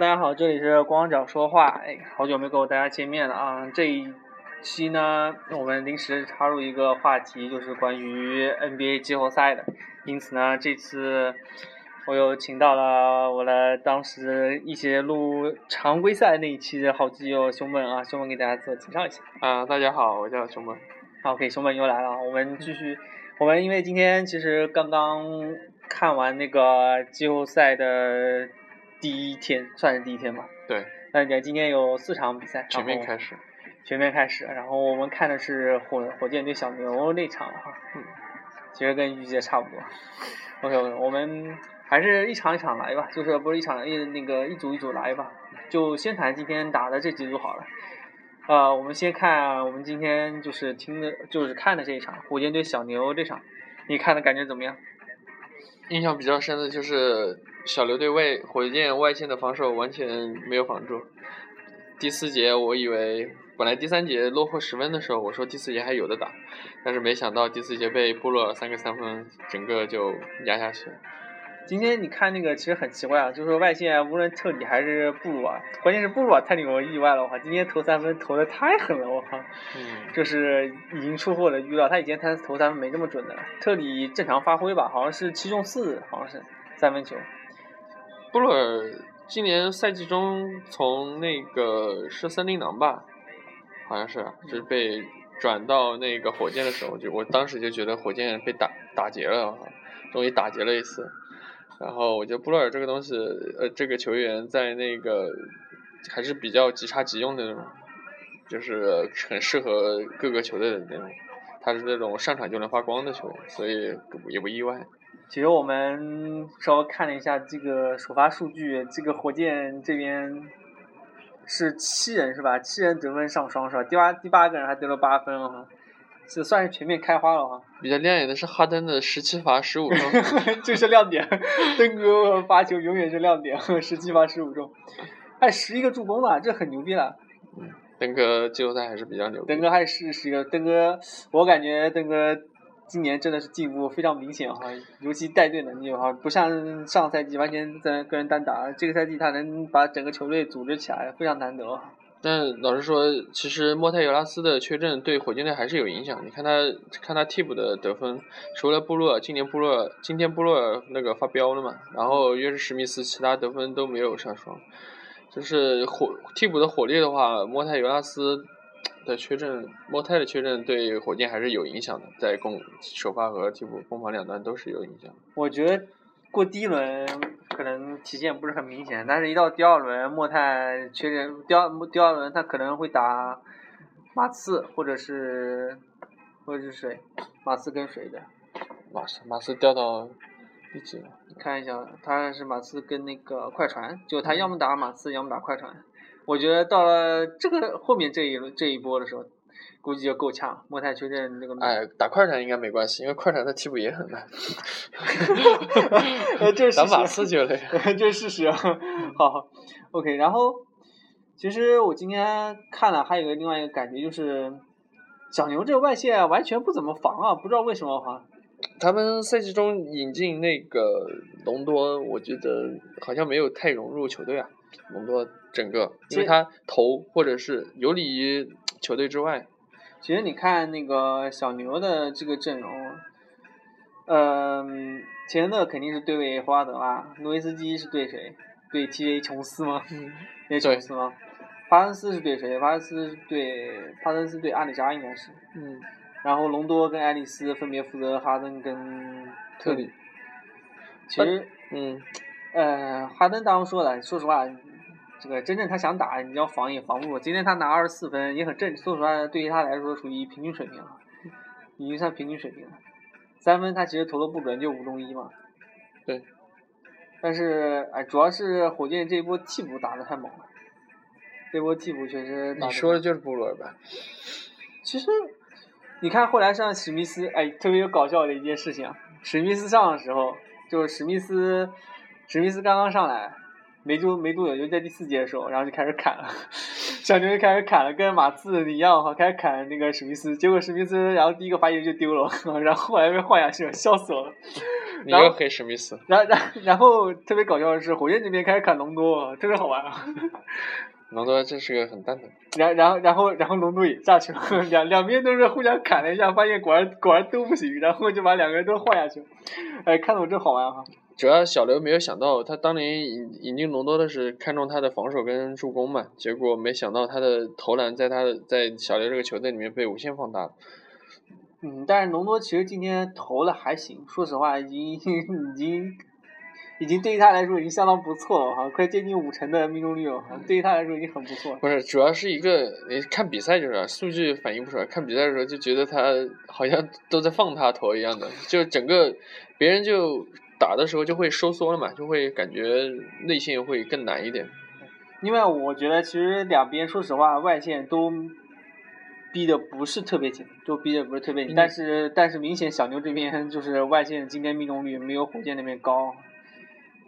大家好，这里是光脚说话。哎，好久没跟大家见面了啊！这一期呢，我们临时插入一个话题，就是关于 NBA 季后赛的。因此呢，这次我又请到了我的当时一起录常规赛那一期的好基友熊本啊，熊本给大家自我介绍一下。啊，大家好，我叫熊本。好，OK，熊本又来了，我们继续。我们因为今天其实刚刚看完那个季后赛的第一天，算是第一天吧。对，那你今天有四场比赛，全面开始。全面开始，然后我们看的是火火箭对小牛那场哈，嗯，其实跟预计的差不多。OK OK，我们还是一场一场来吧，就是不是一场一那个一组一组来吧，就先谈今天打的这几组好了。呃，我们先看我们今天就是听的，就是看的这一场火箭对小牛这场，你看的感觉怎么样？印象比较深的就是小刘对外火箭外线的防守完全没有防住。第四节我以为本来第三节落后十分的时候，我说第四节还有的打，但是没想到第四节被布洛尔三个三分整个就压下去了。今天你看那个其实很奇怪啊，就是说外线无论特里还是布鲁尔，关键是布鲁尔太令我意外了，我靠！今天投三分投的太狠了，我靠！嗯，就是已经出乎我的预料，他以前他投三分没这么准的。特里正常发挥吧，好像是七中四，好像是三分球。布洛尔今年赛季中从那个是森林狼吧，好像是，就是被转到那个火箭的时候，就我当时就觉得火箭被打打劫了，终于打劫了一次。然后我觉得布洛尔这个东西，呃，这个球员在那个还是比较即插即用的那种，就是很适合各个球队的那种，他是那种上场就能发光的球员，所以也不意外。其实我们稍微看了一下这个首发数据，这个火箭这边是七人是吧？七人得分上双是吧？第八第八个人还得了八分了哈，是算是全面开花了哈。比较亮眼的是哈登的十七罚十五中，这是亮点，登哥发球永远是亮点，十七罚十五中，还十一个助攻了，这很牛逼了。登哥季后赛还是比较牛。登哥还是十一个登哥，我感觉登哥今年真的是进步非常明显哈，尤其带队能力哈，不像上赛季完全在个人单打，这个赛季他能把整个球队组织起来，非常难得。但老实说，其实莫泰尤拉斯的缺阵对火箭队还是有影响。你看他看他替补的得分，除了布洛尔，今年布洛尔今天布洛尔那个发飙了嘛，然后约什史密斯其他得分都没有上双。就是火替补的火力的话，莫泰尤拉斯的缺阵，莫泰的缺阵对火箭还是有影响的，在攻首发和替补攻防两端都是有影响。我觉得过第一轮可能体现不是很明显，但是一到第二轮，莫泰缺阵，第二第二轮他可能会打马刺或者是或者是谁，马刺跟谁的？马刺马刺掉到第几了？看一下，他是马刺跟那个快船，就他要么打马刺，要么打快船。我觉得到了这个后面这一轮这一波的时候，估计就够呛。莫泰缺阵那个，哎，打快船应该没关系，因为快船的替补也很难。呃，这是打事实马刺就累。这是事实啊。好，OK。然后，其实我今天看了，还有一个另外一个感觉就是，小牛这个外线完全不怎么防啊，不知道为什么哈。他们赛季中引进那个隆多，我觉得好像没有太融入球队啊。隆多整个，因为他投或者是游离于球队之外。其实你看那个小牛的这个阵容，嗯、钱德勒肯定是对位霍华德啊，诺维斯基是对谁？对 T.J. 琼斯吗？嗯，那琼斯吗？帕森斯是对谁？帕森斯是对帕森斯对阿里扎应该是。嗯，然后隆多跟爱丽丝分别负责哈登跟特里。其实，嗯，呃，哈登当时说了，说实话，这个真正他想打，你要防也防不住。今天他拿二十四分也很正，说实话，对于他来说属于平均水平了，已经算平均水平了。三分他其实投的不准，就五中一嘛。对。但是，哎，主要是火箭这一波替补打的太猛了，这波替补确实你说的就是布鲁尔吧？其实你看后来上史密斯，哎，特别有搞笑的一件事情啊，史密斯上的时候，就是史密斯，史密斯刚刚上来，没多没多久，就在第四节的时候，然后就开始砍了，小牛就开始砍了，跟马刺一样哈，开始砍那个史密斯，结果史密斯然后第一个发现就丢了，然后后来被换下去了，笑死我了。你又黑史密斯，然后然后然后特别搞笑的是，火箭这边开始砍隆多，特别好玩啊。隆多这是个很蛋疼。然然后然后然后隆多也下去了，两两边都是互相砍了一下，发现果然果然都不行，然后就把两个人都换下去了。哎，看得我真好玩哈。主要小刘没有想到，他当年引引进隆多的是看中他的防守跟助攻嘛，结果没想到他的投篮在他的在小刘这个球队里面被无限放大了。嗯，但是隆多其实今天投的还行，说实话，已经 已经已经对于他来说已经相当不错了哈，快接近五成的命中率了哈，对于他来说已经很不错了。不是，主要是一个你看比赛就是数据反映不出来，看比赛的时候就觉得他好像都在放他投一样的，就整个别人就打的时候就会收缩了嘛，就会感觉内线会更难一点。另外我觉得其实两边说实话外线都逼的不是特别紧，都逼的不是特别紧，嗯但是但是明显小牛这边 就是外线今天命中率没有火箭那边高。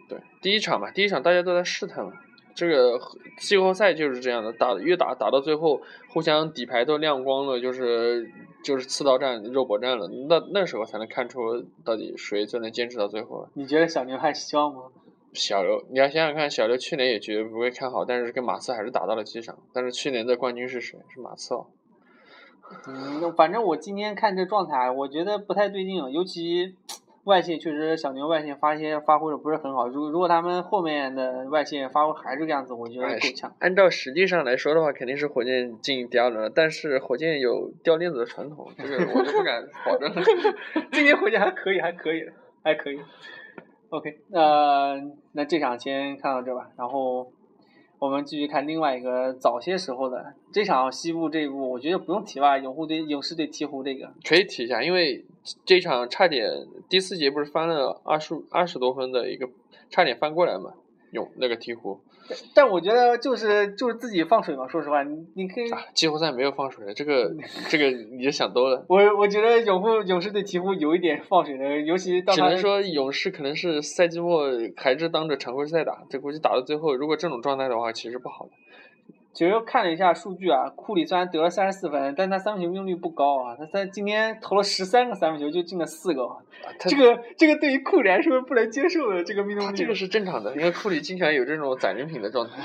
对，第一场嘛，第一场大家都在试探嘛。这个季后赛就是这样的，打越打打到最后，互相底牌都亮光了，就是就是刺刀战、肉搏战了。那那时候才能看出到底谁最能坚持到最后。你觉得小牛还有希望吗？小刘，你要想想看，小刘去年也绝对不会看好，但是跟马刺还是打到了机场。但是去年的冠军是谁？是马刺哦。嗯，反正我今天看这状态，我觉得不太对劲，尤其外线确实小牛外线发现发挥的不是很好。如如果他们后面的外线发挥还是这个样子，我觉得哎够呛。按照实际上来说的话，肯定是火箭进第二轮了。但是火箭有掉链子的传统，这个我就不敢 保证了。今年火箭还可以，还可以，还可以。OK，那那这场先看到这吧，然后我们继续看另外一个早些时候的这场西部这一部，我觉得不用提吧，勇士队勇士队鹈鹕这个，可以提一下，因为这场差点第四节不是翻了二十二十多分的一个，差点翻过来嘛，勇那个鹈鹕但我觉得就是就是自己放水嘛，说实话，你你可以，啊，季后赛没有放水的，这个 这个你就想多了。我我觉得勇士勇士对鹈鹕有一点放水的，尤其到他只能说勇士可能是赛季末还是当着常规赛打，这估计打到最后，如果这种状态的话，其实不好的。其实看了一下数据啊，库里虽然得了三十四分，但他三分球命中率不高啊，他在今天投了十三个三分球就进了四个，他这个这个对于库里来说不能接受的这个命中率。这个是正常的，因为库里经常有这种攒人品的状态，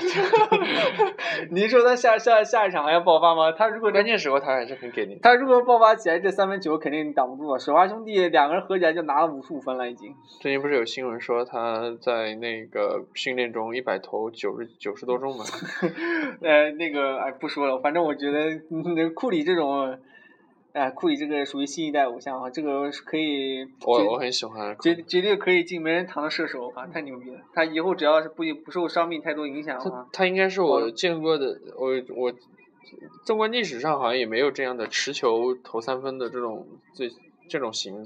您说他下下下一场还要爆发吗？他如果关键时候他还是很给力。他如果爆发起来，这三分球肯定挡不住啊。首发兄弟两个人合起来就拿了五十五分了，已经。最近不是有新闻说他在那个训练中一百投九十九十多中嘛？呃，那个哎，不说了，反正我觉得嗯库里这种，哎，库里这个属于新一代偶像啊，这个是可以我我很喜欢。绝绝对可以进没人堂的射手啊，太牛逼了！他以后只要是不不受伤病太多影响的他话，他应该是我我见过的，我我纵观历史上好像也没有这样的持球投三分的这种这这种型，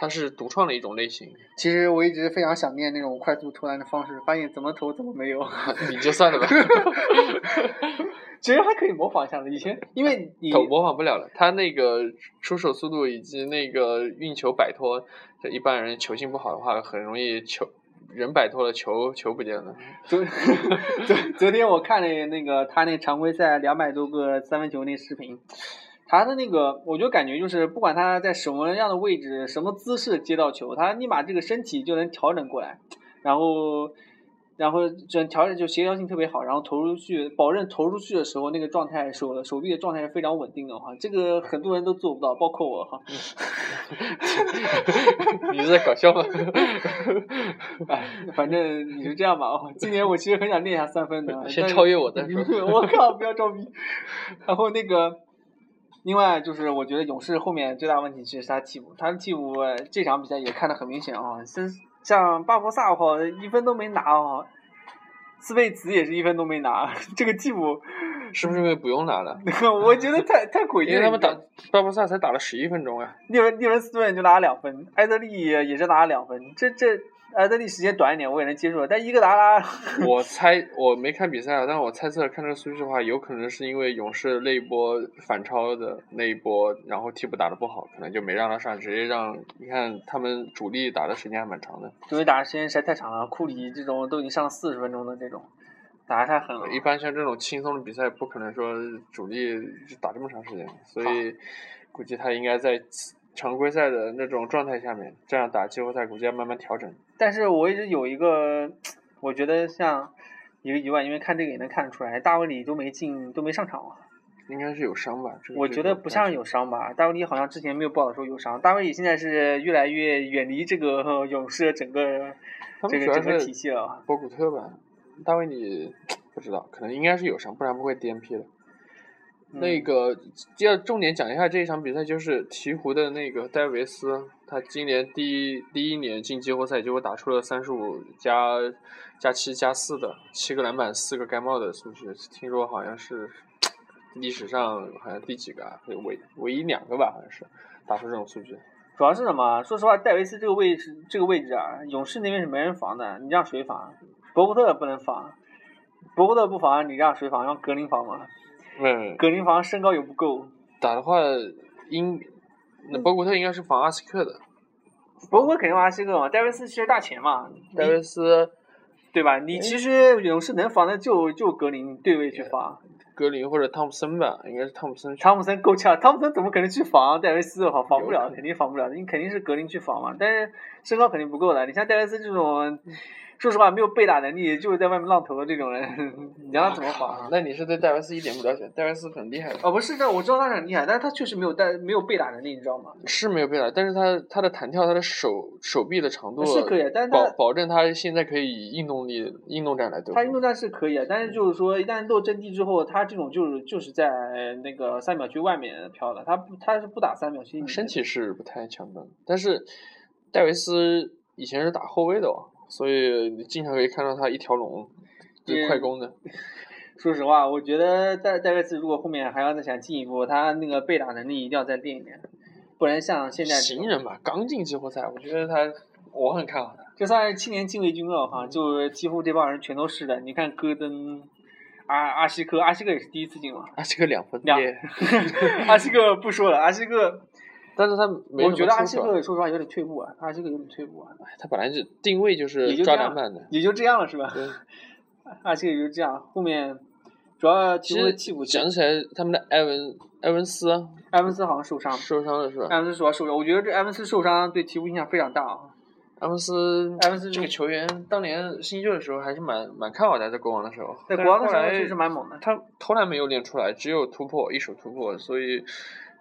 它是独创的一种类型。其实我一直非常想念那种快速投篮的方式，发现怎么投怎么没有。你就算了吧，其实还可以模仿一下的，以前因为你投模仿不了了。他那个出手速度以及那个运球摆脱，一般人球性不好的话，很容易球人摆脱了，球球不见了。昨昨昨天我看了那个他那常规赛两百多个三分球那视频，他的那个我就感觉就是不管他在什么样的位置、什么姿势接到球，他立马这个身体就能调整过来，然后然后这调整就协调性特别好，然后投出去，保证投出去的时候那个状态手手臂的状态是非常稳定的哈，这个很多人都做不到，包括我哈。你是在搞笑吗？哎，反正你就这样吧。哦今年我其实很想练一下三分的，先超越我再说 我靠，不要装逼。然后那个，另外就是我觉得勇士后面最大问题其实是他替补，他的替补这场比赛也看得很明显啊，像像巴博萨哈一分都没拿啊，斯贝茨也是一分都没拿，这个替补，是不是因为不用拿了？我觉得太太诡异了。因为他们打巴博萨才打了十一分钟啊。利文利文斯顿就拿了两分，埃德利也是拿了两分，这这艾德利时间短一点我也能接受，但伊戈达拉，我猜我没看比赛啊，但我猜测看这个数据的话，有可能是因为勇士那一波反超的那一波，然后替补打的不好，可能就没让他上，直接让你看他们主力打的时间还蛮长的。主力打的时间实在太长了，库里这种都已经上四十分钟的这种，打的太狠了。一般像这种轻松的比赛，不可能说主力打这么长时间，所以估计他应该在常规赛的那种状态下面，这样打季后赛估计要慢慢调整。但是我一直有一个，我觉得像一个疑问，因为看这个也能看得出来，大卫里都没进，都没上场啊。应该是有伤吧？这个我觉得不像有伤吧，大卫里好像之前没有报道说有伤，大卫里现在是越来越远离这个呃 勇士的整个这个整个体系了。博古特吧，大卫里 不知道，可能应该是有伤，不然不会 DNP 的。那嗯个要重点讲一下这一场比赛，就是鹈鹕的那个戴维斯，他今年第一第一年进季后赛，结果打出了三十五加加七加四的七个篮板四个盖帽的数据，听说好像是历史上好像第几个啊，唯唯一两个吧，好像是打出这种数据。主要是什么？说实话，戴维斯这个位置，这个位置啊，勇士那边是没人防的，你让谁防？博古特不能防，博古特不防，你让谁防？让格林防吗？嗯，格林防身高又不够，打的话应那博古特应该是防阿西克的，博古特肯定防阿西克嘛，戴维斯其实大前嘛，戴维斯。对吧？你其实勇士能防的就就格林对位去防，格林或者汤普森吧，应该是汤普森。汤普森够呛，汤普森怎么可能去防戴维斯好？防不了，肯定防不了的，你肯定是格林去防嘛。但是身高肯定不够的，你像戴维斯这种，说实话没有被打能力，就是在外面浪投的这种人，你让他怎么防啊？那你是对戴维斯一点不了解？戴维斯很厉害的，哦，不是这，我知道他很厉害，但是他确实没有带没有被打能力，你知道吗？是没有被打，但是他他的弹跳，他的手手臂的长度是可以，但是他保保证他现在可以以运动力运动战来对付。他运动战是可以，但是就是说一旦落阵地之后，他这种就是就是在那个三秒区外面飘的，他不他是不打三秒区身体是不太强的，但是戴维斯以前是打后卫的哦，所以你经常可以看到他一条龙，就是快攻的。说实话，我觉得戴戴维斯如果后面还要再想进一步，他那个被打能力一定要再练一练，不然像现在行人吧，刚进季后赛，我觉得他我很看好他。就算是青年禁卫军了哈，就几乎这帮人全都是的。你看戈登、阿阿西克，阿西克也是第一次进嘛，阿西克两分两，阿西克不说了，阿西克，但是他没我觉得阿西么出手克说实话有点退步啊，阿西克有点退步啊，他本来就定位就是抓也就这样篮板的。也就这样了是吧？对，阿西克也就这样，后面主要其实替补讲起来，他们的埃文埃文斯啊埃文斯好像受伤，受伤了是吧？埃文斯主要受伤，我觉得这埃文斯受伤对鹈鹕影响非常大啊。埃文斯，埃文斯这个球员当年新秀的时候还是蛮蛮看好他，在国王的时候。在国王的时候确实蛮猛的，他投篮没有练出来，只有突破，一手突破，所以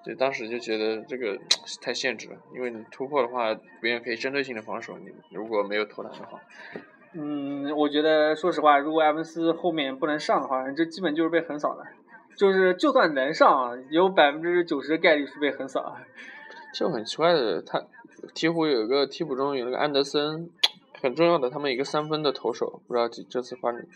就当时就觉得这个 太限制了，因为你突破的话，别人可以针对性的防守你，如果没有投篮的话，嗯，我觉得说实话，如果埃文斯后面不能上的话，这基本就是被横扫了。就是就算能上，有百分之九十的概率是被横扫。就很奇怪的，他鹈鹕有一个替补中有那个安德森，很重要的他们一个三分的投手，不知道这这次发展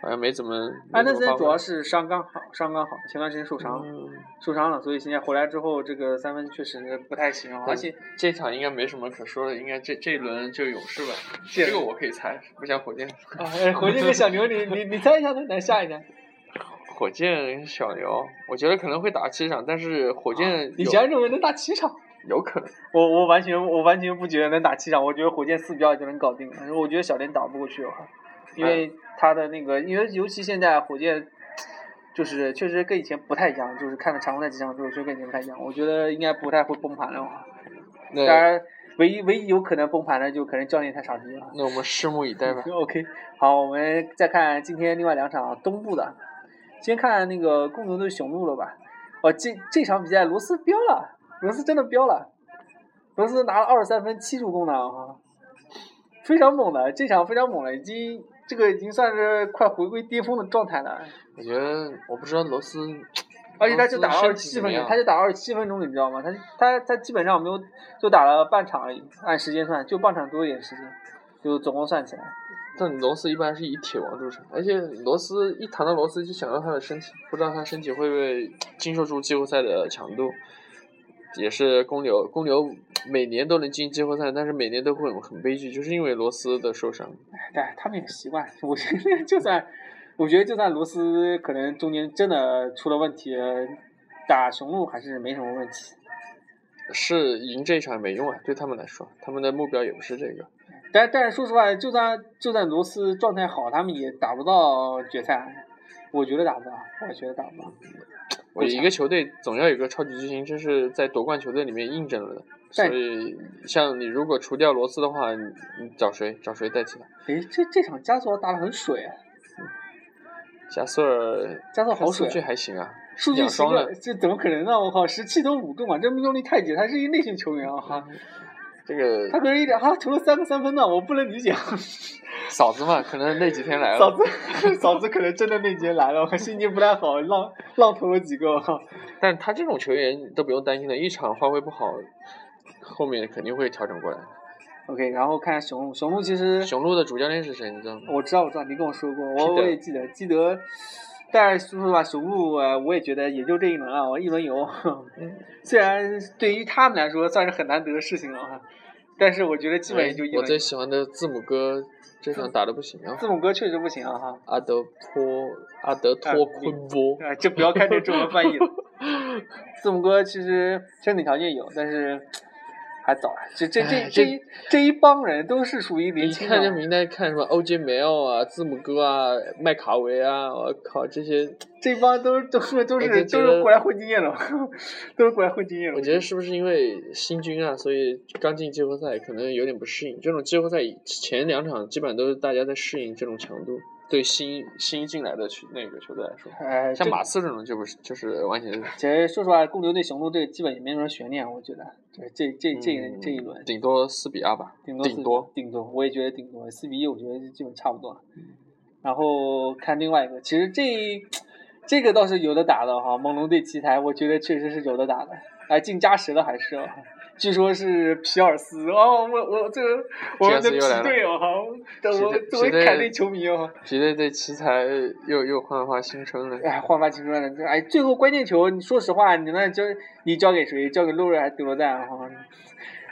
好像没怎么。安德森主要是是伤刚好，伤刚好，前段时间受伤，嗯，受伤了，所以现在回来之后，这个三分确实不太行，而且这场应该没什么可说的，应该这这一轮就勇士吧，这这个我可以猜，不像火箭。啊，哎火箭跟小牛，你你你猜一下呢？来下一下。火箭小牛，我觉得可能会打七场，但是火箭啊你有竟然认为能打七场？有可能。我我完全我完全不觉得能打七场，我觉得火箭四比二就能搞定了。我觉得小林打不过去的话，因为他的那个，因为尤其现在火箭，就是确实跟以前不太一样，就是看了常规赛几场之后，就跟以前不太一样。我觉得应该不太会崩盘了。当那然，唯一唯一有可能崩盘的，就可能教练太傻逼了。那我们拭目以待吧。OK，好，我们再看今天另外两场东部的，先看那个公牛对雄鹿了吧。哦，这这场比赛罗斯飙了，罗斯真的飙了，罗斯拿了二十三分七助攻呢啊，非常猛的，这场非常猛了，已经这个已经算是快回归巅峰的状态了。我觉得我不知道罗斯，而且他就打了二十七分钟，他就打二十七分钟，你知道吗？他他他基本上没有，就打了半场而已，按时间算，就半场多一点时间，就总共算起来。但罗斯一般是以铁王著称，而且罗斯一谈到罗斯就想到他的身体，不知道他身体会不会经受住季后赛的强度。也是公牛，公牛每年都能进季后赛，但是每年都会很很悲剧，就是因为罗斯的受伤。对，他们也习惯。我觉得就算，我觉得就算罗斯可能中间真的出了问题，打雄鹿还是没什么问题。是赢这一场没用啊，对他们来说，他们的目标也不是这个。但但是说实话，就算就算罗斯状态好，他们也打不到决赛。我觉得打不到，我觉得打不到。我一个球队总要有个超级巨星，这是在夺冠球队里面印证了的。所以，像你如果除掉罗斯的话，你你找谁？找谁代替他？诶，这这场加索尔打得很水啊。加索尔，加索尔好水。数据还行啊。数据行了，这怎么可能呢？我靠，十七投五中啊，这命中率太低，他是一内线球员啊哈。这个。他可能一点，哈，投了三个三分呢，我不能理解。嫂子嘛，可能那几天来了。嫂子，嫂子可能真的那几天来了，我心情不太好，浪浪投了几个。但他这种球员都不用担心的，一场发挥不好，后面肯定会调整过来。OK，然后看雄鹿，雄鹿其实。雄鹿的主教练是谁？你知道吗？我知道，我知道，你跟我说过，我我也记得，记得。但是说实话，雄鹿我也觉得也就这一轮啊，我一轮游。虽然对于他们来说算是很难得的事情了，但是我觉得基本也就一轮。我最喜欢的字母哥。这场打的不行啊！字母哥确实不行啊！哈，阿德托阿德托昆波，啊，就不要看这中文翻译了。字母哥其实身体条件有，但是。还早啊！这这这这一这一帮人都是属于年轻。你看这名单，看什么 OJ 梅奥啊、字母哥啊、麦卡维啊，我靠，这些这帮都都是都是 都是过来混经验的，都是过来混经验的。我觉得是不是因为新军啊，所以刚进季后赛可能有点不适应。这种季后赛前两场基本上都是大家在适应这种强度。对新新进来的球那个球队来说，哎，像马刺这种就不是，就是完全。其实说实话，公牛对雄鹿这个基本也没什么悬念，我觉得。对，这这这这一轮。顶多四比二吧。顶多。顶多。顶多，我也觉得顶多。四比一，我觉得基本差不多。然后看另外一个，其实这这个倒是有的打的哈，猛龙对奇才，我觉得确实是有的打的。哎，进加时了还是？据说是皮尔斯哦，我我这个我们的皮队哦哈，我作为凯队球迷哦，皮队对奇才又又焕发新春了。哎，焕发青春了！哎，最后关键球，你说实话，你那交你交给谁？交给洛瑞还是德罗赞？哈，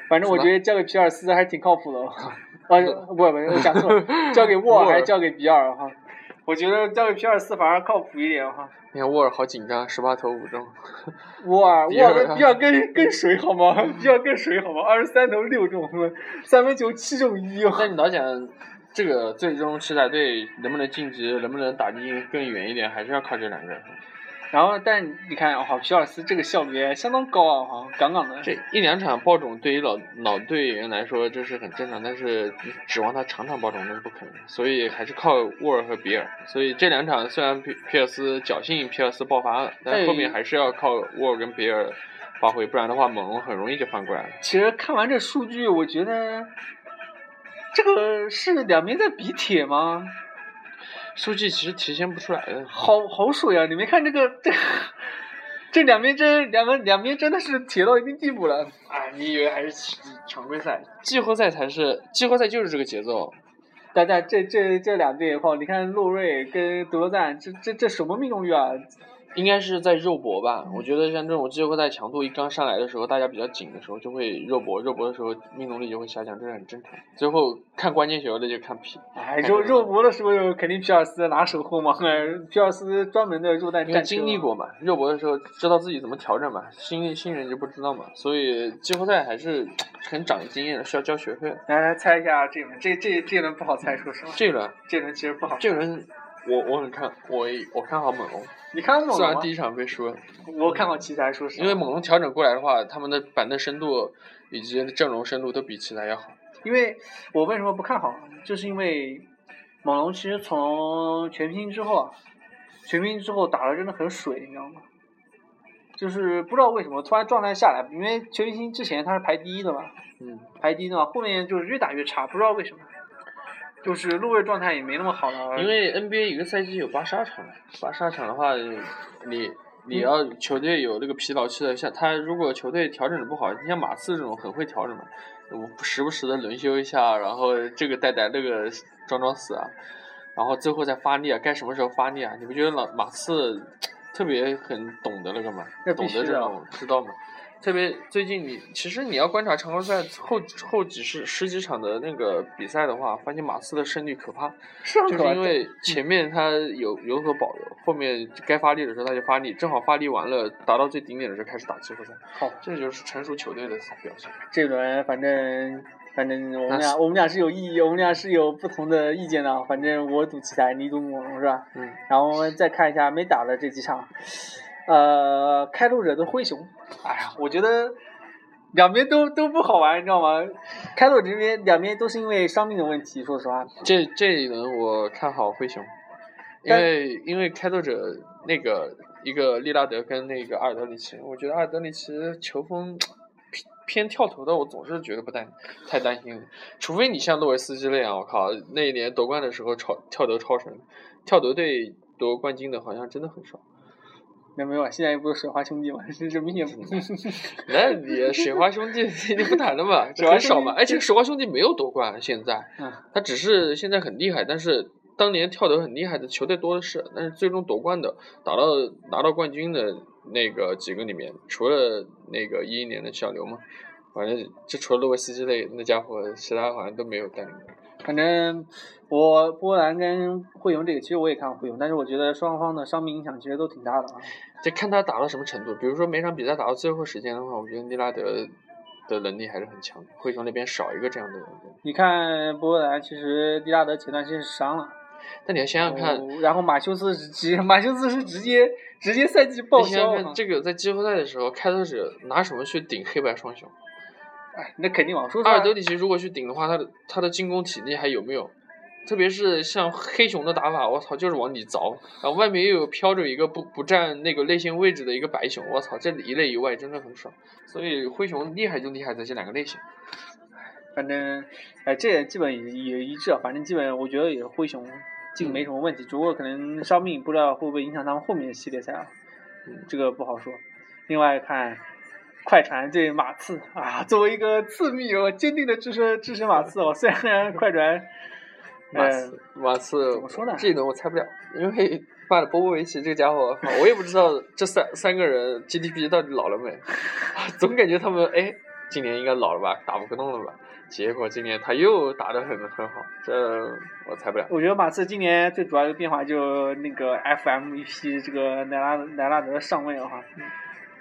反正我觉得交给皮尔斯还是挺靠谱的。啊，不不，我讲错了，交给沃尔还是交给比尔？哈。我觉得交给皮尔斯反而靠谱一点哈。你看沃尔好紧张，十八投五中。沃尔 沃尔比尔更更水好吗？比尔更水好吗？二十三投六中，三分球七中一。那你老讲这个最终奇才队能不能晋级，能不能打进更远一点，还是要靠这两个人。然后，但你看，哈，皮尔斯这个效率相当高啊，哈，杠杠的。这一两场爆种对于老老队员来说这是很正常，但是指望他场场爆种那是不可能，所以还是靠沃尔和比尔。所以这两场虽然皮皮尔斯侥幸皮尔斯爆发了，但后面还是要靠沃尔跟比尔发挥，不然的话猛龙很容易就翻过来了。其实看完这数据，我觉得这个是两边在比铁吗？数据其实体现不出来的，好好水啊！你没看这个这这两边真两个两边真的是铁到一定地步了。哎，你以为还是常规赛？季后赛才是季后赛就是这个节奏。大家这这这两队哦，你看洛瑞跟德罗赞，这这这什么命中率啊？应该是在肉搏吧，我觉得像这种季后赛强度一刚上来的时候，大家比较紧的时候就会肉搏，肉搏的时候命中率就会下降，这是很正常。最后看关键球的就看皮。哎，肉肉搏的时候肯定皮尔斯拿手后嘛，皮尔斯专门的肉弹战经历过嘛，肉搏的时候知道自己怎么调整嘛，新新人就不知道嘛，所以季后赛还是很长经验的，需要交学费。来来猜一下这轮，这这这轮不好猜，说实话。这轮，这轮其实不好。这轮。我我很看我我看好猛龙，你看猛龙虽然第一场被输了，我看好奇才，说实话。因为猛龙调整过来的话，他们的板凳深度以及阵容深度都比奇才要好。因为我为什么不看好？就是因为猛龙其实从全明星之后啊，全明星之后打的真的很水，你知道吗？就是不知道为什么突然状态下来，因为全明星之前他是排第一的嘛，嗯，排第一的嘛，后面就是越打越差，不知道为什么。就是路位状态也没那么好了。因为 NBA 一个赛季有八十二场，八十二场的话，你你要球队有那个疲劳期的，像他如果球队调整的不好，你像马刺这种很会调整嘛，我时不时的轮休一下，然后这个带带那个装装死啊，然后最后再发力啊，该什么时候发力啊？你不觉得老马刺特别很懂得那个吗？懂得这种知道吗？特别最近你其实你要观察常规赛后后几十十几场的那个比赛的话，发现马刺的胜率可怕，是啊就是因为前面他有有所保留，后面该发力的时候他就发力，正好发力完了达到最顶点的时候开始打季后赛，好，这就是成熟球队的表现。这轮反正反正我们俩我们俩是有意义，我们俩是有不同的意见的啊。反正我赌奇才，你赌猛龙是吧？嗯，然后我们再看一下没打的这几场，呃，开拓者的灰熊，哎呀，我觉得两边都都不好玩，你知道吗？开拓者这边两边都是因为伤病的问题，说实话。这这一轮我看好灰熊，因为因为开拓者那个一个利拉德跟那个阿尔德里奇，我觉得阿尔德里奇球风偏偏跳投的，我总是觉得不担太担心，除非你像诺维斯基那样，我靠，那一年夺冠的时候超跳投超神，跳投队夺冠军的好像真的很少。那没有啊，现在又不是水花兄弟嘛，这这明显不。那你水花兄弟 你不谈了嘛，很少嘛，兄弟而且水花兄弟没有夺冠，现在。嗯，他只是现在很厉害，但是当年跳得很厉害的球队多的是，但是最终夺冠的、打到拿到冠军的那个几个里面，除了那个一一年的小刘嘛，反正就除了洛维斯基那那家伙，其他好像都没有带领过。反正我波兰跟灰熊这个，其实我也看过灰熊，但是我觉得双方的伤病影响其实都挺大的啊。就看他打到什么程度，比如说每场比赛打到最后时间的话，我觉得利拉德的能力还是很强的，灰熊那边少一个这样的人。你看波兰，其实利拉德前段时间是伤了，但你要想想看，哦然后马修斯是直马修斯是直接直接赛季报你想想销这个在季后赛的时候，开拓者拿什么去顶黑白双雄？哎，那肯定往，说实话阿尔，德里奇如果去顶的话，他的他的进攻体力还有没有？特别是像黑熊的打法，我操，就是往里凿，然后外面又有飘着一个不不占那个内线位置的一个白熊，我操，这一内一外真的很爽。所以灰熊厉害就厉害在这两个类型。反正哎，这也基本也也一致啊，反正基本我觉得也是灰熊进没什么问题，只不过可能伤病不知道会不会影响他们后面的系列赛啊，嗯这个不好说。另外看快船对马刺啊，作为一个刺迷，我坚定的支持支持马刺哦，虽然快船。呃马刺，马刺怎么说呢这一轮我猜不了，因为 妈的波波维奇这个家伙，我也不知道这三三个人 GDP 到底老了没，总感觉他们哎，今年应该老了吧，打不动了吧？结果今年他又打得很很好，这我猜不了。我觉得马刺今年最主要一个变化就那个 FMVP 这个莱拉莱拉德上位了哈。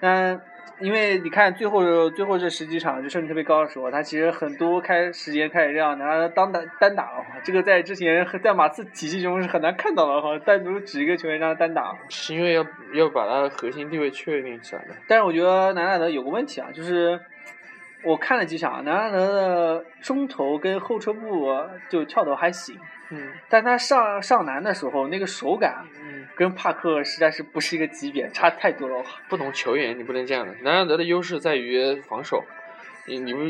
但因为你看最后最后这十几场就胜率特别高的时候，他其实很多开时间开始让奈拉德当单单打了哈。这个在之前在马刺体系中是很难看到的哈，单独指一个球员让他单打。是因为要要把他的核心地位确定起来的。但是我觉得南纳德有个问题啊，就是我看了几场，南纳德的中投跟后撤步就跳投还行，嗯但他上上篮的时候那个手感嗯，跟帕克实在是不是一个级别，差太多了。不同球员你不能这样的。南纳德的优势在于防守，你你不。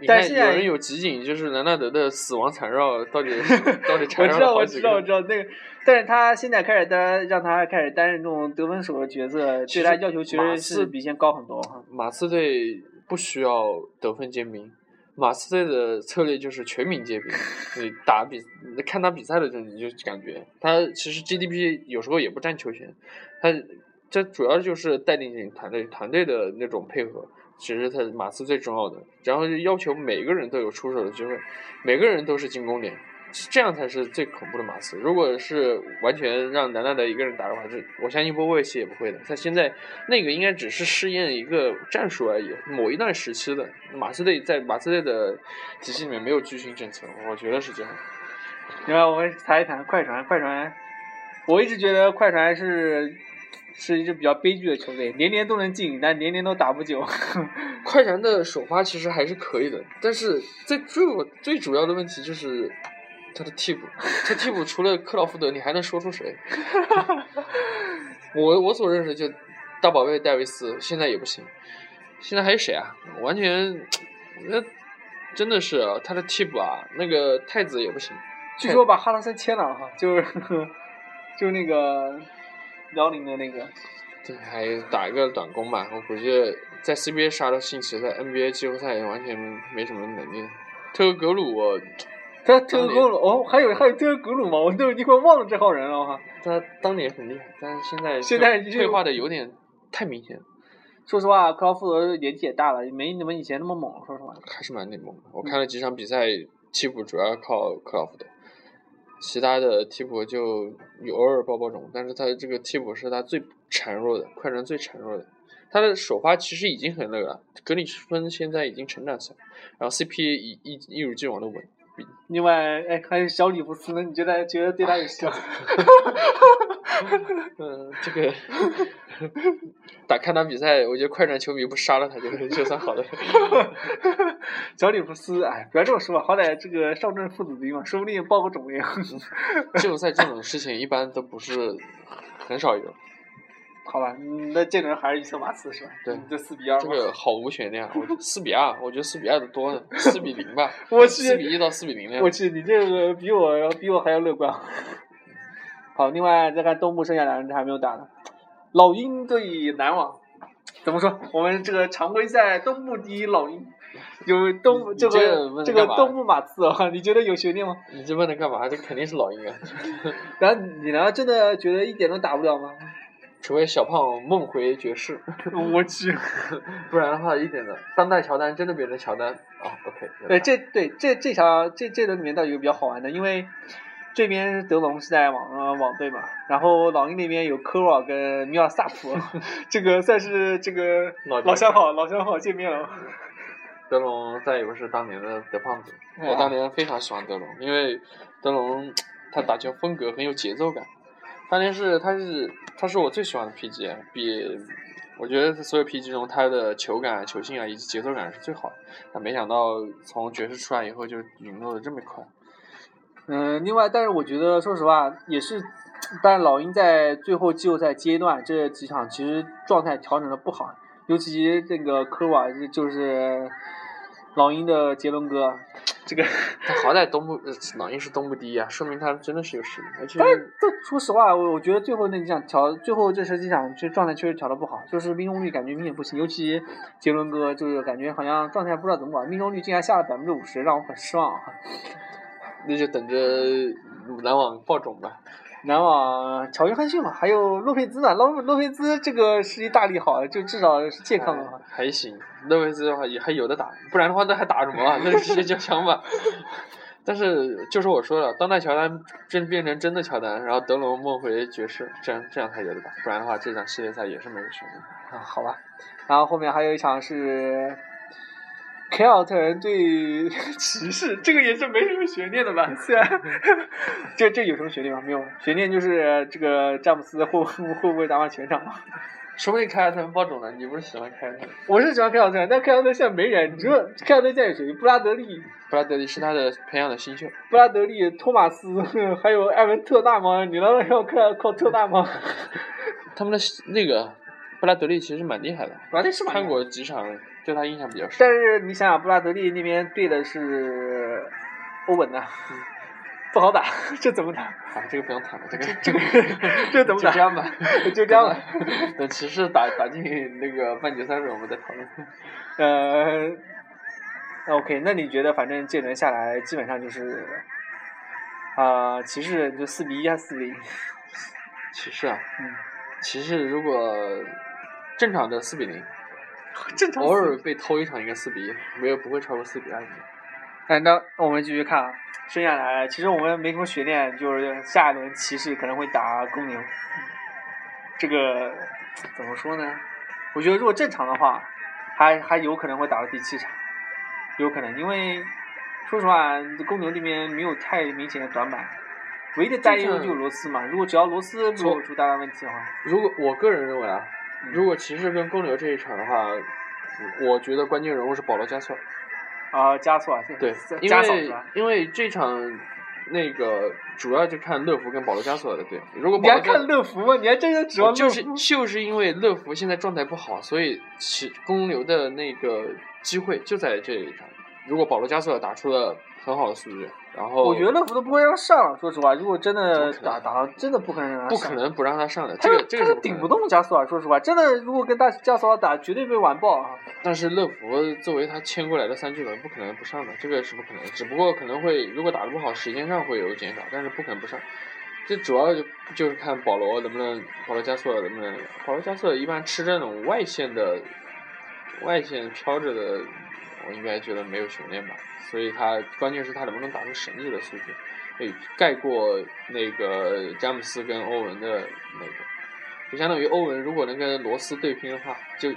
你看，但是有人有集锦，就是南纳德的死亡缠绕到底 到底我缠绕知道，我知道？我知道那个，但是他现在开始担，让他开始担任这种得分手的角色，对他要求其实是比以前高很多哈。马刺队不需要得分兼并，马刺队的策略就是全民皆兵。你打比看他比赛的时候，你就感觉他其实 GDP 有时候也不占球权，他这主要就是带领你团队团队的那种配合，其实他马刺最重要的。然后就要求每个人都有出手的机会，每个人都是进攻点。这样才是最恐怖的马刺。如果是完全让南纳德一个人打的话，这我相信波波维奇也不会的。他现在那个应该只是试验一个战术而已，某一段时期的马刺队在马刺队的体系里面没有巨星政策，我觉得是这样。另外，我们谈一谈快船，快船，我一直觉得快船是是一支比较悲剧的球队，年年都能进，但年年都打不久。快船的首发其实还是可以的，但是最最最主要的问题就是他的替补，他替补除了克劳福德，你还能说出谁？我我所认识就大宝贝戴维斯，现在也不行，现在还有谁啊？完全，那真的是啊他的替补啊，那个太子也不行。据说把哈德森签了哈，就是就是那个辽宁的那个，对，还打一个短工吧，我估计在 CBA 杀了兴起，在 NBA 季后赛也完全没什么能力。特格鲁我，他特格鲁哦，还有还有特格鲁吗？我都一会儿忘了这号人了哈。他当年很厉害，但是现在现在退退化的有点太明显了。说实话，克劳福德年纪也大了，也没你们以前那么猛。说实话，还是蛮内猛的。我看了几场比赛，替补主要靠克劳福德，其他的替补就有偶尔爆爆种，但是他这个替补是他最孱弱的，快船最孱弱的。他的首发其实已经很那个了，格里芬现在已经成长起来，然后 CP 一一一如既往的稳。另外，哎，还有小里弗斯呢？你觉得觉得对他有希望？嗯，这个打看他比赛，我觉得快船球迷不杀了他就就算好的。小里弗斯，哎，不要这么说吧，好歹这个上阵父子兵嘛，说不定报个种也。季后赛这种事情一般都不是很少有。好吧，那这轮还是预测马刺是吧？对，这四比二。这个好无悬念，我四比二，我觉得四比二的多呢，四比零吧。我去，四比一到四比零我去，你这个比我比我还要乐观。好，另外再看东部剩下两人还没有打呢，老鹰对篮网，怎么说？我们这个常规赛东部第一老鹰，有东这个这个东部马刺啊，你觉得有悬念吗？你这问他干嘛？这肯定是老鹰啊。然后你呢？真的觉得一点都打不了吗？除非小胖梦回爵士，我去，不然的话一点的。当代乔丹真的变成乔丹啊？OK。对，这对这这场这这轮里面倒有比较好玩的，因为这边德隆是在网呃网队嘛，然后老鹰那边有科沃尔跟米尔萨普，这个算是这个老相好老相好见面了。德隆再也不是当年的德胖子，我当年非常喜欢德隆，因为德隆他打球风格很有节奏感。当年是他是他是我最喜欢的 PG，比我觉得所有 PG 中他的球感、球性啊以及节奏感是最好的。但没想到从爵士出来以后就陨落的这么快。嗯，另外，但是我觉得说实话也是，但老鹰在最后季后赛阶段这几场其实状态调整的不好，尤其这个科瓦就是老鹰的杰伦哥。这个他好歹东部老鹰是东部第一啊，说明他真的是有实力。而且，但是这说实话，我我觉得最后那几场调，最后这十几场这状态确实调的不好，就是命中率感觉明显不行。尤其杰伦哥，就是感觉好像状态不知道怎么搞，命中率竟然下了百分之五十，让我很失望。那就等着篮网爆种吧。篮网乔约翰逊嘛，还有洛佩兹嘛，洛洛佩兹这个是一大利好，就至少是健康的话。还行，洛佩兹的话也还有的打，不然的话那还打什么啊？那直接交枪吧。但是就是我说了，当代乔丹真变成真的乔丹，然后德隆梦回爵士，这样这样才有的打，不然的话这场系列赛也是没有悬念。啊，好吧。然后后面还有一场是。凯尔特人对 骑士，这个也是没什么悬念的吧？虽然 这这有什么悬念吗？没有，悬念就是这个詹姆斯会会不会打满全场？说不定凯尔特人爆种了，你不是喜欢凯尔特人？我是喜欢凯尔特人，但凯尔特人现在没人。你说凯尔特人现在有谁？布拉德利。布拉德利是他的培养的新秀。布拉德利、托马斯，还有艾文特纳吗？你难道要靠靠特纳吗？他们的那个布拉德利其实蛮厉害的，布拉德利是看过几场。对他印象比较深，但是你想想，布拉德利那边对的是欧文呐，不好打，这怎么打？啊，这个不用谈了，这个这个这怎么打？就这样吧，就这样吧。等骑士打打进那个半决赛时，我们再讨论。呃，OK，那你觉得，反正这轮下来，基本上就是啊，骑士就四比一还是四比零？骑士啊，嗯，骑士如果正常的四比零。正常。偶尔被偷一场应该四比一，没有不会超过四比二。哎，那我们继续看啊，剩下来其实我们没什么悬念，就是下一轮骑士可能会打公牛。这个怎么说呢？我觉得如果正常的话，还还有可能会打到第七场，有可能，因为说实话，公牛这边没有太明显的短板，唯一的担忧就是罗斯嘛。如果只要罗斯没有出大的问题的话，如果我个人认为啊。如果骑士跟公牛这一场的话，我觉得关键人物是保罗加索尔。啊，加索尔对，因为因为这场那个主要就看乐福跟保罗加索尔的对。如果你还看乐福吗？你还真的指望就是就是因为乐福现在状态不好，所以骑公牛的那个机会就在这一场。如果保罗加索尔打出了很好的数据。然后我觉得乐福都不会让上了，说实话，如果真的打打到真的不可能让他不可能不让他上的，这个这个是顶不动加索尔，说实话，真的如果跟大加索尔打，绝对被完爆啊！但是乐福作为他签过来的三巨头，不可能不上的，这个是不可能，只不过可能会如果打的不好，时间上会有减少，但是不可能不上。这主要就就是看保罗能不能，保罗加索尔能不能，保罗加索尔一般吃这种外线的，外线飘着的，我应该觉得没有悬念吧。所以他关键是他能不能打出神级的数据，可以盖过那个詹姆斯跟欧文的那个，就相当于欧文如果能跟罗斯对拼的话，就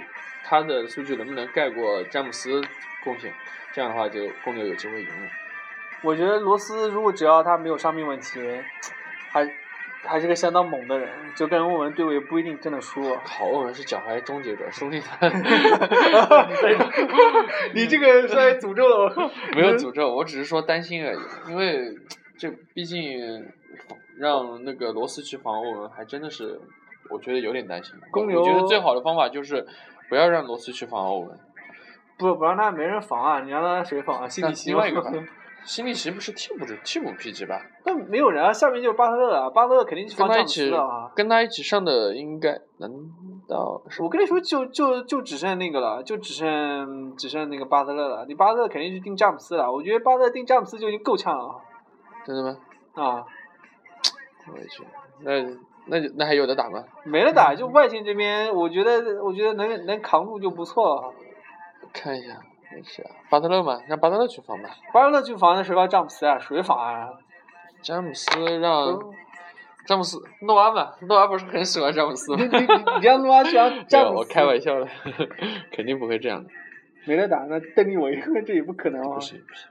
他的数据能不能盖过詹姆斯贡献，这样的话就公牛有机会赢了。我觉得罗斯如果只要他没有伤病问题，还还是个相当猛的人，就跟欧文对位不一定真的输。好，欧文是脚踝终结者，说不定他你这个是在诅咒了我。没有诅咒，我只是说担心而已。因为这毕竟让那个罗斯去防欧文，还真的是我觉得有点担心。公牛我觉得最好的方法就是不要让罗斯去防欧文。不不让他没人防啊！你让他谁防啊？辛那里奇另外一个吧吗？辛利奇不是替补替补 PG 吧？那没有人啊，下面就是巴特勒啊，巴特勒肯定是防詹姆跟他一起斯的啊。跟他一起上的应该难道是我跟你说，就就就只剩那个了，就只剩只剩那个巴特勒了。你巴特勒肯定是盯詹姆斯了，我觉得巴特勒定詹姆斯就已经够呛了真的吗？啊，我也觉得，那那那还有的打吗？没得打。就外线这边，我觉得我觉得能能扛住就不错了。看一下，没事啊，巴特勒嘛，让巴特勒去防吧。巴特勒去防的谁防詹姆斯啊？谁防啊？詹姆斯让詹姆斯诺阿嘛，诺阿不是很喜欢詹姆斯吗？你你让诺阿去让詹姆斯？有，我开玩笑的，肯定不会这样的，没得打，那邓利维这也不可能啊不。行不行。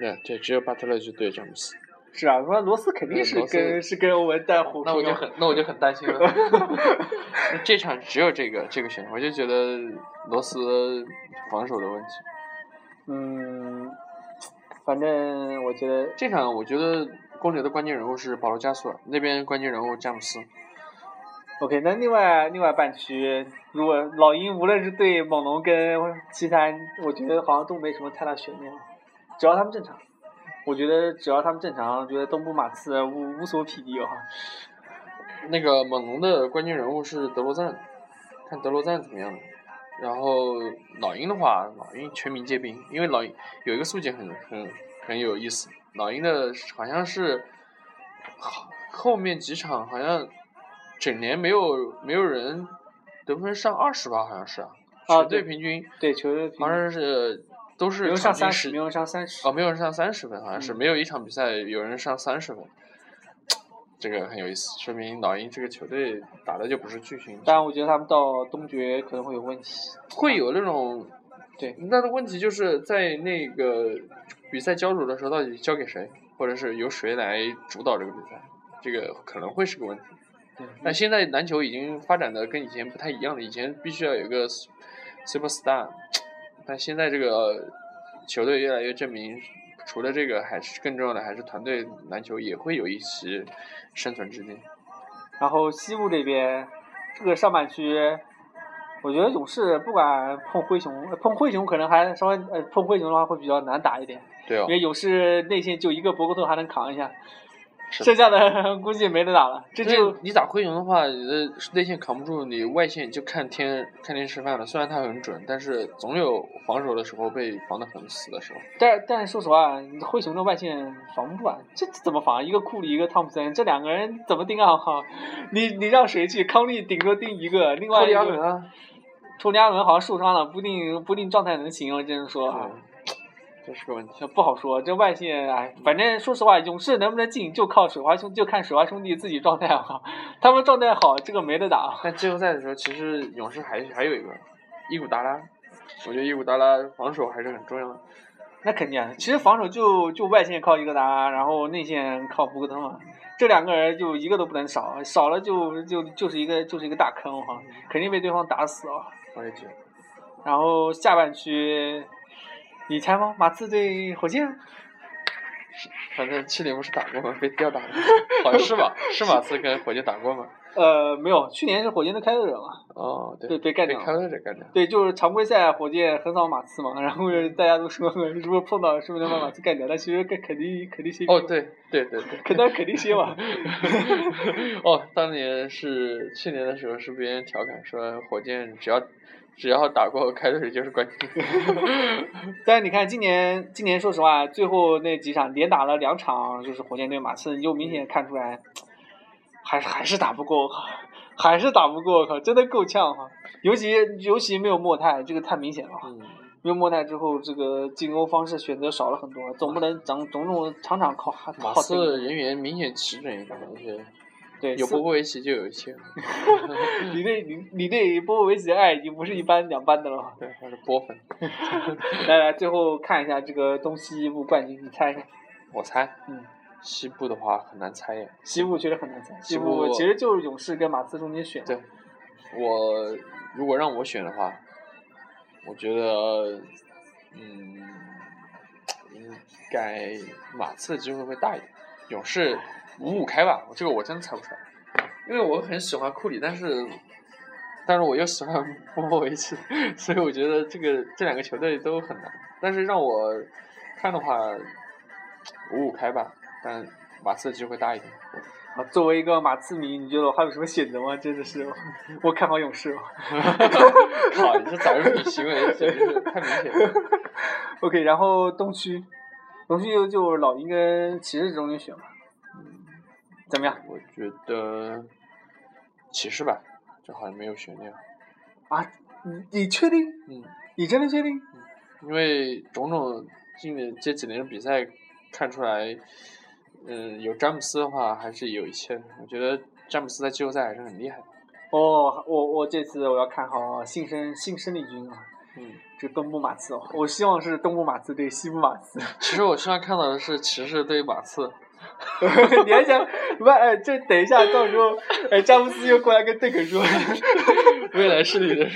那对，只有巴特勒去对詹姆斯，是啊，说罗斯肯定是跟是跟欧文带火那我就很那我就很担心了。这场只有这个这个选手，我就觉得罗斯防守的问题。嗯，反正我觉得这场我觉得公牛的关键人物是保罗加索尔，那边关键人物詹姆斯。OK，那另外另外半区，如果老鹰无论是对猛龙跟奇才，我觉得好像都没什么太大悬念，只要他们正常，我觉得只要他们正常，觉得东部马刺无无所匹敌哦。那个猛龙的关键人物是德罗赞，看德罗赞怎么样。然后老鹰的话，老鹰全民皆兵，因为老鹰有一个数据很很很有意思，老鹰的好像是后后面几场好像整年没有没有人得分上二十吧，好像是啊，啊对平均对，球队好像是都是没有上三十，没有上三十。哦，没有人上三十分，好像是、嗯没有一场比赛有人上三十分，这个很有意思，说明老鹰这个球队打的就不是巨星，但我觉得他们到东决可能会有问题。会有那种，对，那个问题就是在那个比赛交手的时候，到底交给谁，或者是由谁来主导这个比赛，这个可能会是个问题。对，但现在篮球已经发展的跟以前不太一样了，以前必须要有一个 super star，但现在这个球队越来越证明，除了这个，还是更重要的还是团队篮球也会有一席生存之地。然后西部这边，这个上半区，我觉得勇士不管碰灰熊，呃碰灰熊可能还稍微呃碰灰熊的话会比较难打一点，对哦因，为勇士内线就一个博格特还能扛一下，是剩下的 估计没得打了。这就你打灰熊的话，你的内线扛不住，你外线就看天看天吃饭了。虽然他很准，但是总有防守的时候被防得很死的时候。但但是说实话，灰熊的外线防不住啊，这怎么防？一个库里，一个汤普森，这两个人怎么盯啊？哈，你你让谁去？康利顶多盯一个，另外一个啊，托尼阿伦好像受伤了，不一定不一定状态能行，我只能说啊。这是个问题。不好说，这外线哎，反正说实话，勇士能不能进就靠水花兄，就看水花兄弟自己状态好。他们状态好，这个没得打。但季后赛的时候，其实勇士还还有一个伊古达拉，我觉得伊古达拉防守还是很重要的。那肯定啊，其实防守就就外线靠伊戈达拉，然后内线靠布格特嘛，这两个人就一个都不能少，少了就就就是一个就是一个大坑哈，肯定被对方打死啊。我也觉得。然后下半区，你猜吗？马刺对火箭？反正去年不是打过吗？被吊打了，好像是吧？是马刺跟火箭打过吗？呃，没有，去年是火箭的开拓者嘛，哦，对，被被干掉了开拓者干掉。对，就是常规赛火箭横扫马刺嘛，然后大家都说如果碰到是不是能把马刺干掉？但其实肯肯定肯定先哦，对对对对。肯定肯定先嘛。哦，当年是去年的时候，是别人调侃说火箭只要只要打过开拓者就是冠军。但是你看今年，今年说实话，最后那几场连打了两场，就是火箭队马刺，你就明显看出来，还是还是打不过，还是打不过，靠，真的够呛哈。尤其尤其没有莫泰，这个太明显了。嗯，没有莫泰之后，这个进攻方式选择少了很多，总不能总总总场场靠马靠刺人员明显齐整一点，而且对有波波维奇就有一切。你对你你对波波维奇的爱已经不是一般两般的了。对，他是波粉。来来，最后看一下这个东西部冠军，你猜一下？我猜，嗯，西部的话很难猜耶。西部确实很难猜，西西部其实就是勇士跟马刺中间选。对，我如果让我选的话，我觉得，嗯，应该马刺的机会会大一点，勇士五五开吧，这个我真猜不出来，因为我很喜欢库里，但是，但是我又喜欢波波维奇，所以我觉得这个这两个球队都很难，但是让我看的话，五五开吧，但马刺的机会大一点。啊，作为一个马刺迷，你觉得我还有什么选择吗？真的是，我看好勇士。靠，你这早日比行为简直是太明显了。OK，然后东区，东区就就老鹰跟骑士中间选吧。嗯，怎么样？我觉得骑士吧，这好像没有悬念。啊，你你确定？嗯，你真的确定？因为种种近年这几年的比赛看出来，嗯，有詹姆斯的话还是有一些。我觉得詹姆斯在季后赛还是很厉害的。哦，我我这次我要看好新生新生力军啊，嗯，这东部马刺哦，我希望是东部马刺对西部马刺。其实我希望看到的是骑士对马刺。你还想不？哎，这等一下，到时候哎，詹姆斯又过来跟邓肯说，未来是你的？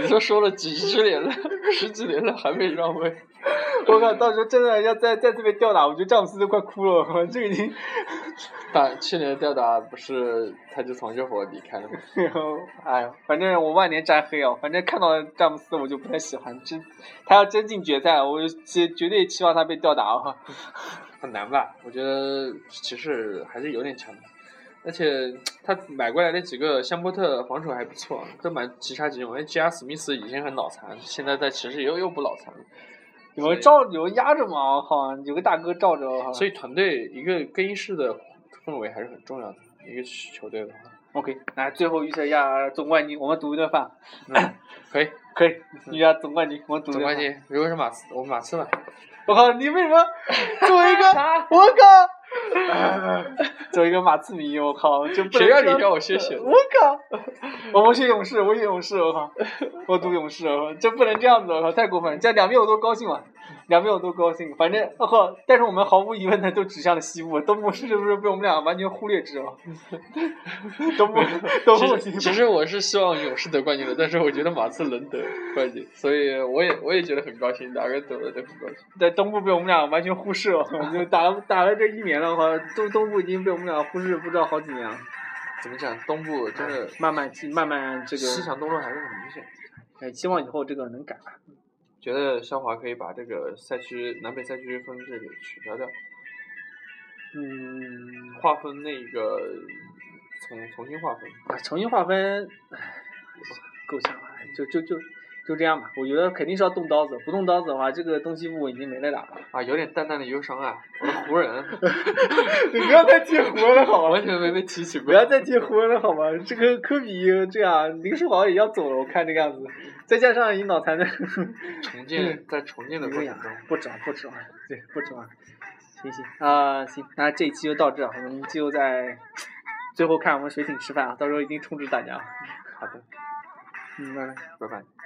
你都说了几十年了，十几年了，还没让位。我靠，到时候真的要再再次被吊打，我觉得詹姆斯都快哭了，我这个已经。打去年的吊打不是他就从热火离开了吗？哎呦，反正我万年沾黑哦，反正看到詹姆斯我就不太喜欢，真他要真进决赛，我绝绝对期望他被吊打啊、很难吧？我觉得骑士还是有点强的，而且他买过来那几个香波特防守还不错，都蛮极差极用。哎，吉尔史密斯以前很脑残，现在在骑士又又不脑残了。有人罩有人压着嘛，我靠，有个大哥罩着，所以团队一个更衣室的氛围还是很重要的。一个球队的话，OK，来最后预测一下总冠军，我们赌一顿饭，嗯，可以。可以预测总冠军，我们赌一顿饭。总冠军如果是马刺，我们马刺嘛。我靠，你为什么 作为一个我靠，作为一个马刺迷，我靠，就不能谁让你让我薛选的我靠，我我选勇士，我选勇士，我靠，我赌勇士，我靠。这不能这样子，我靠，太过分了，这样两边我都高兴了，两边我都高兴，反正我靠，但是我们毫无疑问的都指向了西部，东部是不是被我们俩完全忽略之了？东部，东部其实其实我是希望勇士得冠军的，但是我觉得马刺能得冠军，所以我也我也觉得很高兴，两个人得了都很高兴。在东部被我们俩完全忽视了，就打了打了这一年的话，东东部已经被我们俩忽视不知道好几年了。怎么讲？东部真的慢慢慢慢这个，西强东弱还是很明显。哎，希望以后这个能改。觉得肖华可以把这个赛区南北赛区分制给取消掉，嗯，划分那个重重新划分。啊，重新划分，唉够呛了，就就就就这样吧。我觉得肯定是要动刀子，不动刀子的话，这个东西部已经没了打了。啊，有点淡淡的忧伤啊！我的湖人 你不要再提湖人了好吗 完？全没被提起过。不要再提湖人了好吗？这个科比这样，林书豪也要走了，我看这个样子，再加上一脑残的，重建在重建的过程中，不指望不指望，对，不指望。行行啊、行，那这一期就到这，我们就在最后看我们谁请吃饭啊，到时候一定通知大家。好的，嗯，拜拜。拜拜。